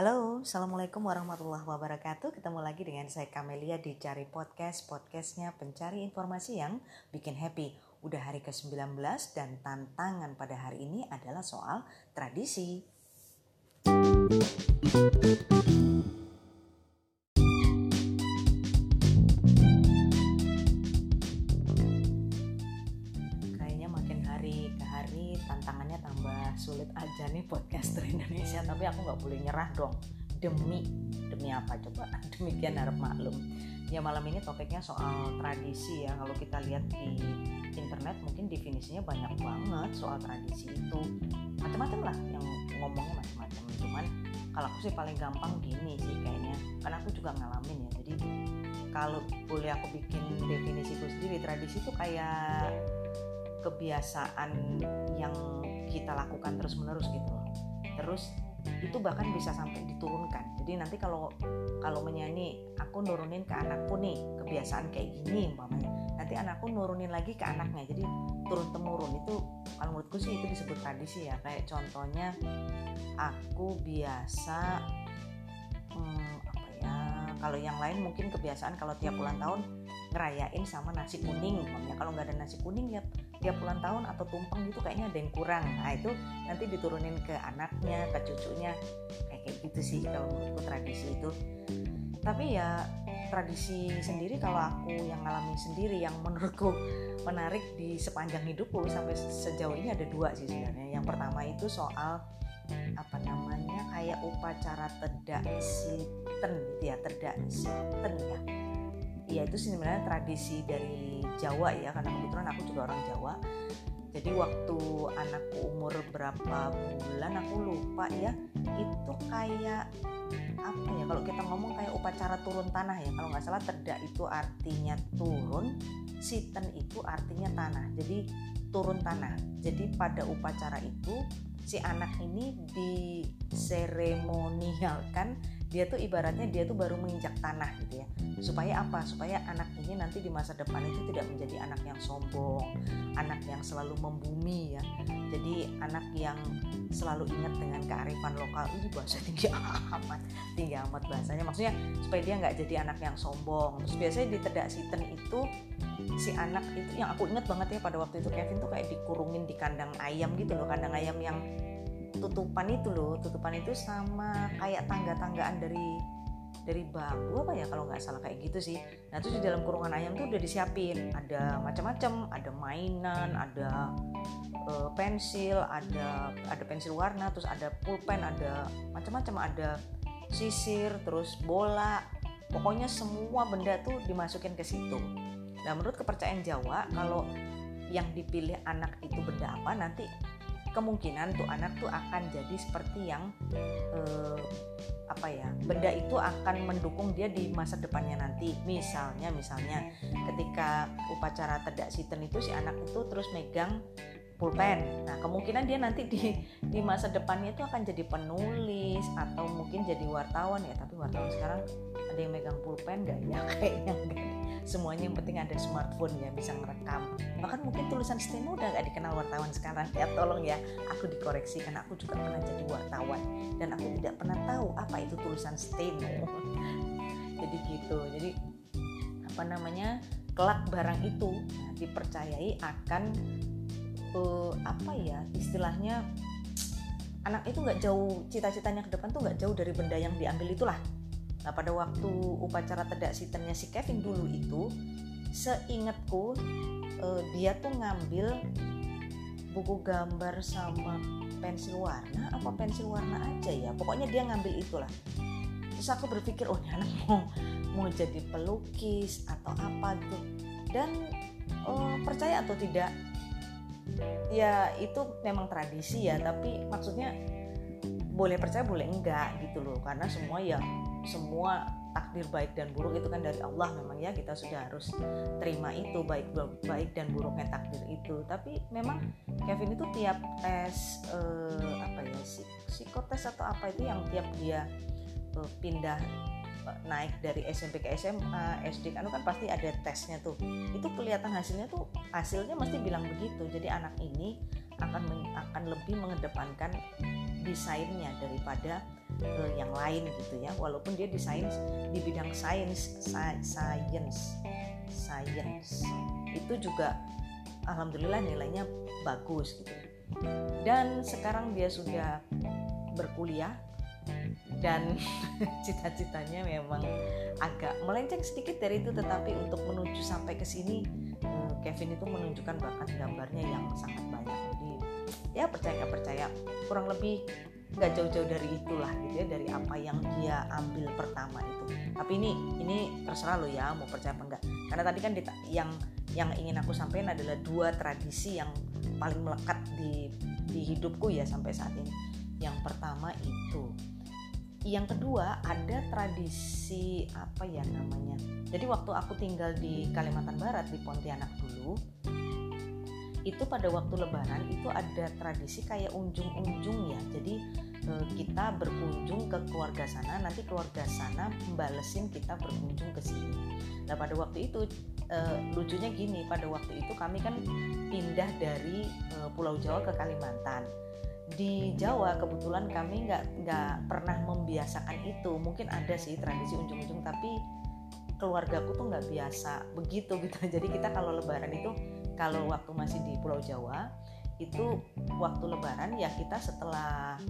Halo, Assalamualaikum warahmatullahi wabarakatuh. Ketemu lagi dengan saya Kamelia di Cari Podcast Podcastnya pencari informasi yang bikin happy. Udah hari ke-19 dan tantangan pada hari ini adalah soal tradisi nih podcaster Indonesia Tapi aku nggak boleh nyerah dong. Demi, demi apa? Coba? Demikian harap maklum. Ya malam ini topiknya soal tradisi ya. Kalau kita lihat di internet mungkin definisinya banyak banget soal tradisi itu. Macam-macam lah yang ngomongnya macam-macam. Cuman kalau aku sih paling gampang gini sih kayaknya. Karena aku juga ngalamin ya. Jadi kalau boleh aku bikin definisiku sendiri Tradisi itu kayak kebiasaan yang kita lakukan terus menerus gitu loh. Terus itu bahkan bisa sampai diturunkan. Jadi nanti kalau kalau menyanyi aku nurunin ke anakku nih kebiasaan kayak gini umpamanya. Nanti anakku nurunin lagi ke anaknya. Jadi turun temurun itu kalau menurutku sih itu disebut tradisi ya. Kayak contohnya aku biasa kalau yang lain mungkin kebiasaan kalau tiap ulang tahun ngerayain sama nasi kuning. Umpamanya kalau nggak ada nasi kuning ya tiap ulang tahun atau tumpeng gitu kayaknya ada yang kurang. Nah itu nanti diturunin ke anaknya ke cucunya. Kayak kayak gitu sih kalau menurutku tradisi itu. Tapi ya tradisi sendiri kalau aku yang ngalamin sendiri yang menurutku menarik di sepanjang hidupku sampai sejauh ini ada dua sih sebenarnya. Yang pertama itu soal apa namanya kayak upacara tedak sitten gitu ya tedak sitten ya. Ya itu sebenarnya tradisi dari Jawa ya karena kebetulan aku juga orang Jawa. Jadi waktu anakku umur berapa bulan aku lupa ya. Itu kayak apa ya kalau kita ngomong kayak upacara turun tanah ya. Kalau nggak salah terdak itu artinya turun siten itu artinya tanah. Jadi turun tanah. Jadi pada upacara itu si anak ini diseremonialkan dia tuh ibaratnya dia tuh baru menginjak tanah gitu ya. Supaya apa? Supaya anak ini nanti di masa depan itu tidak menjadi anak yang sombong anak yang selalu membumi ya. Jadi anak yang selalu ingat dengan kearifan lokal ini bahasa tinggi amat tinggi amat bahasanya. Maksudnya supaya dia nggak jadi anak yang sombong. Terus biasanya di tedak siten itu si anak itu yang aku ingat banget ya pada waktu itu Kevin tuh kayak dikurungin di kandang ayam gitu loh kandang ayam yang tutupan itu loh tutupan itu sama kayak tangga-tanggaan dari dari bambu apa ya kalau nggak salah kayak gitu sih. Nah terus di dalam kurungan ayam tuh udah disiapin ada macam-macam ada mainan ada uh, pensil ada ada pensil warna terus ada pulpen ada macam-macam ada sisir terus bola pokoknya semua benda tuh dimasukin ke situ nah menurut kepercayaan Jawa kalau yang dipilih anak itu benda apa nanti kemungkinan tuh anak tuh akan jadi seperti yang eh, apa ya benda itu akan mendukung dia di masa depannya nanti. Misalnya misalnya ketika upacara tedak siten itu si anak itu terus megang pulpen. Nah, kemungkinan dia nanti di di masa depannya itu akan jadi penulis atau mungkin jadi wartawan ya. Tapi wartawan sekarang ada yang megang pulpen gak ya? Kayaknya. Semuanya yang penting ada smartphone ya bisa ngerekam. Bahkan mungkin tulisan steno udah gak dikenal wartawan sekarang. Ya tolong ya, aku dikoreksi karena aku juga pernah jadi wartawan dan aku tidak pernah tahu apa itu tulisan steno. jadi gitu. Jadi apa namanya? kelak barang itu dipercayai akan uh, apa ya istilahnya anak itu nggak jauh cita-citanya ke depan tuh nggak jauh dari benda yang diambil itulah. Nah pada waktu upacara tedak sitennya si Kevin dulu itu seingatku uh, dia tuh ngambil buku gambar sama pensil warna apa pensil warna aja ya. Pokoknya dia ngambil itulah. Terus aku berpikir oh ini anak mau mau jadi pelukis atau apa gitu dan uh, percaya atau tidak ya itu memang tradisi ya tapi maksudnya boleh percaya boleh enggak gitu loh. Karena semua ya semua takdir baik dan buruk itu kan dari Allah memang ya. Kita sudah harus terima itu baik baik dan buruknya takdir itu. Tapi memang Kevin itu tiap tes eh, apa ya psikotes atau apa itu yang tiap dia eh, pindah naik dari SMP ke SMA, SD kan kan pasti ada tesnya tuh. Itu kelihatan hasilnya tuh hasilnya mesti bilang begitu. Jadi anak ini akan akan lebih mengedepankan desainnya daripada ke yang lain gitu ya walaupun dia di sains di bidang sains science science itu juga alhamdulillah nilainya bagus gitu dan sekarang dia sudah berkuliah dan cita-citanya memang agak melenceng sedikit dari itu tetapi untuk menuju sampai ke sini eh, Kevin itu menunjukkan bakat gambarnya yang sangat banyak. Jadi ya percaya nggak percaya kurang lebih nggak jauh-jauh dari itulah gitu ya dari apa yang dia ambil pertama itu. Tapi ini ini terserah lo ya mau percaya apa enggak karena tadi kan yang yang ingin aku sampaikan adalah dua tradisi yang paling melekat di di hidupku ya sampai saat ini yang pertama itu. Yang kedua ada tradisi apa ya namanya? Jadi waktu aku tinggal di Kalimantan Barat di Pontianak dulu itu pada waktu lebaran itu ada tradisi kayak unjung-unjung ya. Jadi eh, kita berkunjung ke keluarga sana nanti keluarga sana membalesin kita berkunjung ke sini. Nah pada waktu itu eh, lucunya gini pada waktu itu kami kan pindah dari eh, Pulau Jawa ke Kalimantan di Jawa kebetulan kami nggak nggak pernah membiasakan itu. Mungkin ada sih tradisi ujung-ujung tapi keluargaku tuh nggak biasa begitu gitu. Jadi kita kalau lebaran itu kalau waktu masih di Pulau Jawa itu waktu lebaran ya kita setelah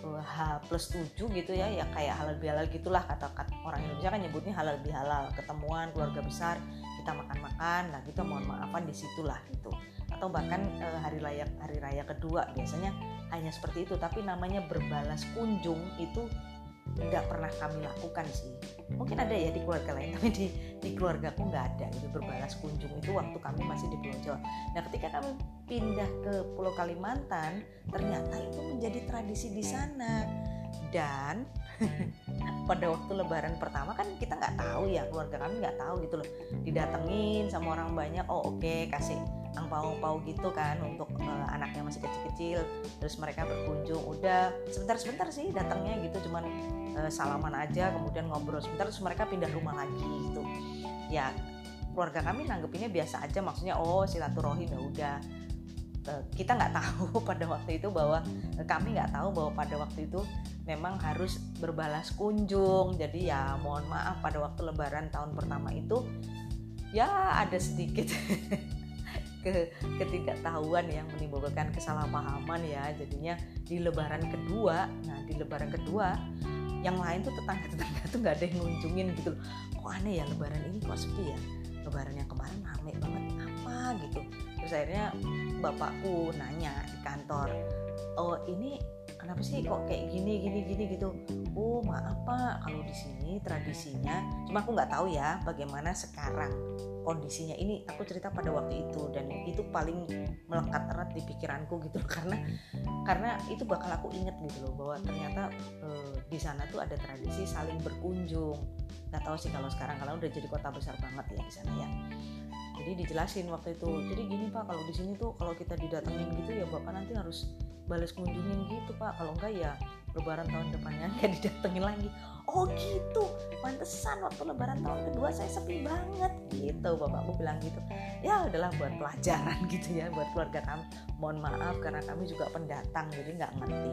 uh, H plus 7 gitu ya ya kayak halal bihalal gitulah kata, kata orang Indonesia kan nyebutnya halal bihalal. Ketemuan keluarga besar kita makan-makan. Nah kita mohon maafan di situlah gitu atau bahkan uh, hari raya hari raya kedua biasanya hanya seperti itu. Tapi namanya berbalas kunjung itu nggak pernah kami lakukan sih. Mungkin ada ya di keluarga lain tapi di di keluarga aku nggak ada gitu berbalas kunjung itu waktu kami masih di Pulau Jawa. Nah ketika kami pindah ke Pulau Kalimantan ternyata itu menjadi tradisi di sana. Dan pada waktu lebaran pertama kan kita nggak tahu ya keluarga kami nggak tahu gitu loh. Didatengin sama orang banyak oh oke okay, kasih angpau-angpau gitu kan untuk uh, anak yang masih kecil-kecil terus mereka berkunjung udah sebentar-sebentar sih datangnya gitu cuman uh, salaman aja kemudian ngobrol sebentar terus mereka pindah rumah lagi gitu. Ya keluarga kami nanggepinnya biasa aja maksudnya oh silaturahim ya udah. Uh, kita nggak tahu pada waktu itu bahwa kami nggak tahu bahwa pada waktu itu memang harus berbalas kunjung. Jadi ya mohon maaf pada waktu lebaran tahun pertama itu ya ada sedikit ke ketidaktahuan yang menimbulkan kesalahpahaman ya. Jadinya di lebaran kedua nah di lebaran kedua yang lain tuh tetangga-tetangga tuh nggak ada yang ngunjungin gitu. Loh kok aneh ya lebaran ini? Kok sepi ya? Lebaran yang kemarin rame banget. Apa gitu? Terus akhirnya bapakku nanya di kantor oh ini kenapa sih kok kayak gini gini gini gitu? Oh maaf pak. Kalau di sini tradisinya cuma aku nggak tahu ya bagaimana sekarang kondisinya. Ini aku cerita pada waktu itu dan itu paling melekat erat di pikiranku gitu. Karena karena itu bakal aku inget gitu loh bahwa ternyata eh, di sana tuh ada tradisi saling berkunjung. Nggak tahu sih kalau sekarang kalau udah jadi kota besar banget ya di sana ya jadi dijelasin waktu itu jadi gini pak kalau di sini tuh kalau kita didatengin gitu ya bapak nanti harus balas kunjungin gitu pak. Kalau enggak ya lebaran tahun depannya nggak didatengin lagi. Oh gitu? Pantesan waktu lebaran tahun kedua saya sepi banget. Gitu bapakku bilang gitu. Ya adalah buat pelajaran gitu ya buat keluarga kami. Mohon maaf karena kami juga pendatang jadi nggak ngerti.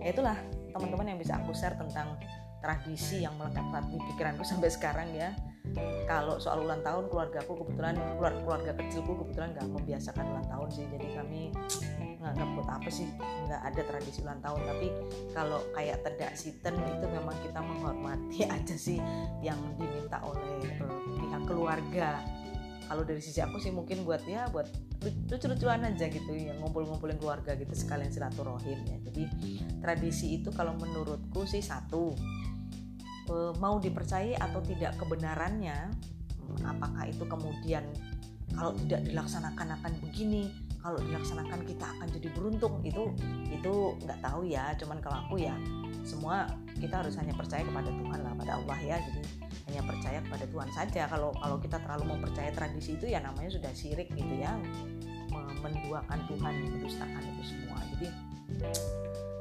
Ya itulah teman-teman yang bisa aku share tentang tradisi yang melekat di pikiranku sampai sekarang ya. Kalau soal ulang tahun keluarga aku kebetulan keluarga, keluarga kecilku kebetulan nggak membiasakan ulang tahun sih. Jadi kami nganggap buat apa sih? Nggak ada tradisi ulang tahun. Tapi kalau kayak tedak siten itu memang kita menghormati aja sih yang diminta oleh uh, pihak keluarga. Kalau dari sisi aku sih mungkin buat ya buat lucu-lucuan aja gitu yang ngumpul-ngumpulin keluarga gitu sekalian silaturahim ya. Jadi tradisi itu kalau menurutku sih satu mau dipercayai atau tidak kebenarannya hmm, apakah itu kemudian kalau tidak dilaksanakan akan begini kalau dilaksanakan kita akan jadi beruntung itu itu nggak tahu ya. Cuman kalau aku ya semua kita harus hanya percaya kepada Tuhan lah pada Allah ya. Jadi hanya percaya kepada Tuhan saja. Kalau kalau kita terlalu mempercaya tradisi itu ya namanya sudah syirik gitu ya. Menduakan Tuhan mendustakan itu semua. Jadi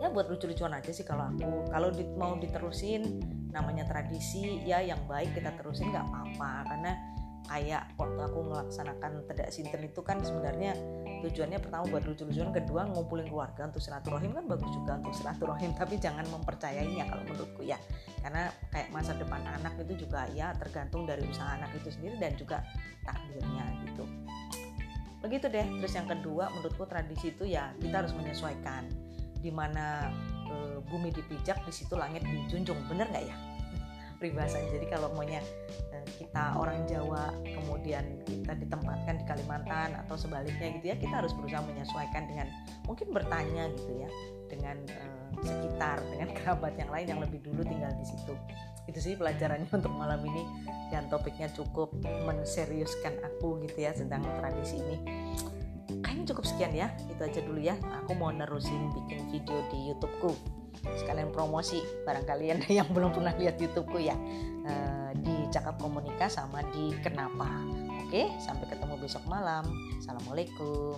ya buat lucu-lucuan aja sih kalau aku. Kalau di, mau diterusin namanya tradisi ya yang baik kita terusin nggak apa-apa. Karena kayak waktu aku melaksanakan tedak sinten itu kan sebenarnya tujuannya pertama buat lucu-lucuan kedua ngumpulin keluarga untuk silaturahim kan bagus juga untuk silaturahim tapi jangan mempercayainya kalau menurutku ya. Karena kayak masa depan anak itu juga ya tergantung dari usaha anak itu sendiri dan juga takdirnya gitu. Begitu deh. Terus yang kedua menurutku tradisi itu ya kita harus menyesuaikan. Di mana e, bumi dipijak di situ langit dijunjung. Bener nggak ya? Peribahasanya jadi kalau maunya e, kita orang Jawa kemudian kita ditempatkan di Kalimantan atau sebaliknya gitu ya kita harus berusaha menyesuaikan dengan mungkin bertanya gitu ya dengan e, sekitar dengan kerabat yang lain yang lebih dulu tinggal di situ. Itu sih pelajarannya untuk malam ini dan topiknya cukup menseriuskan aku gitu ya tentang tradisi ini kayaknya cukup sekian ya itu aja dulu ya. Aku mau nerusin bikin video di YouTubeku. Sekalian promosi barang kalian yang belum pernah lihat YouTubeku ya. Uh, di cakap komunika sama di kenapa. Oke sampai ketemu besok malam. Assalamualaikum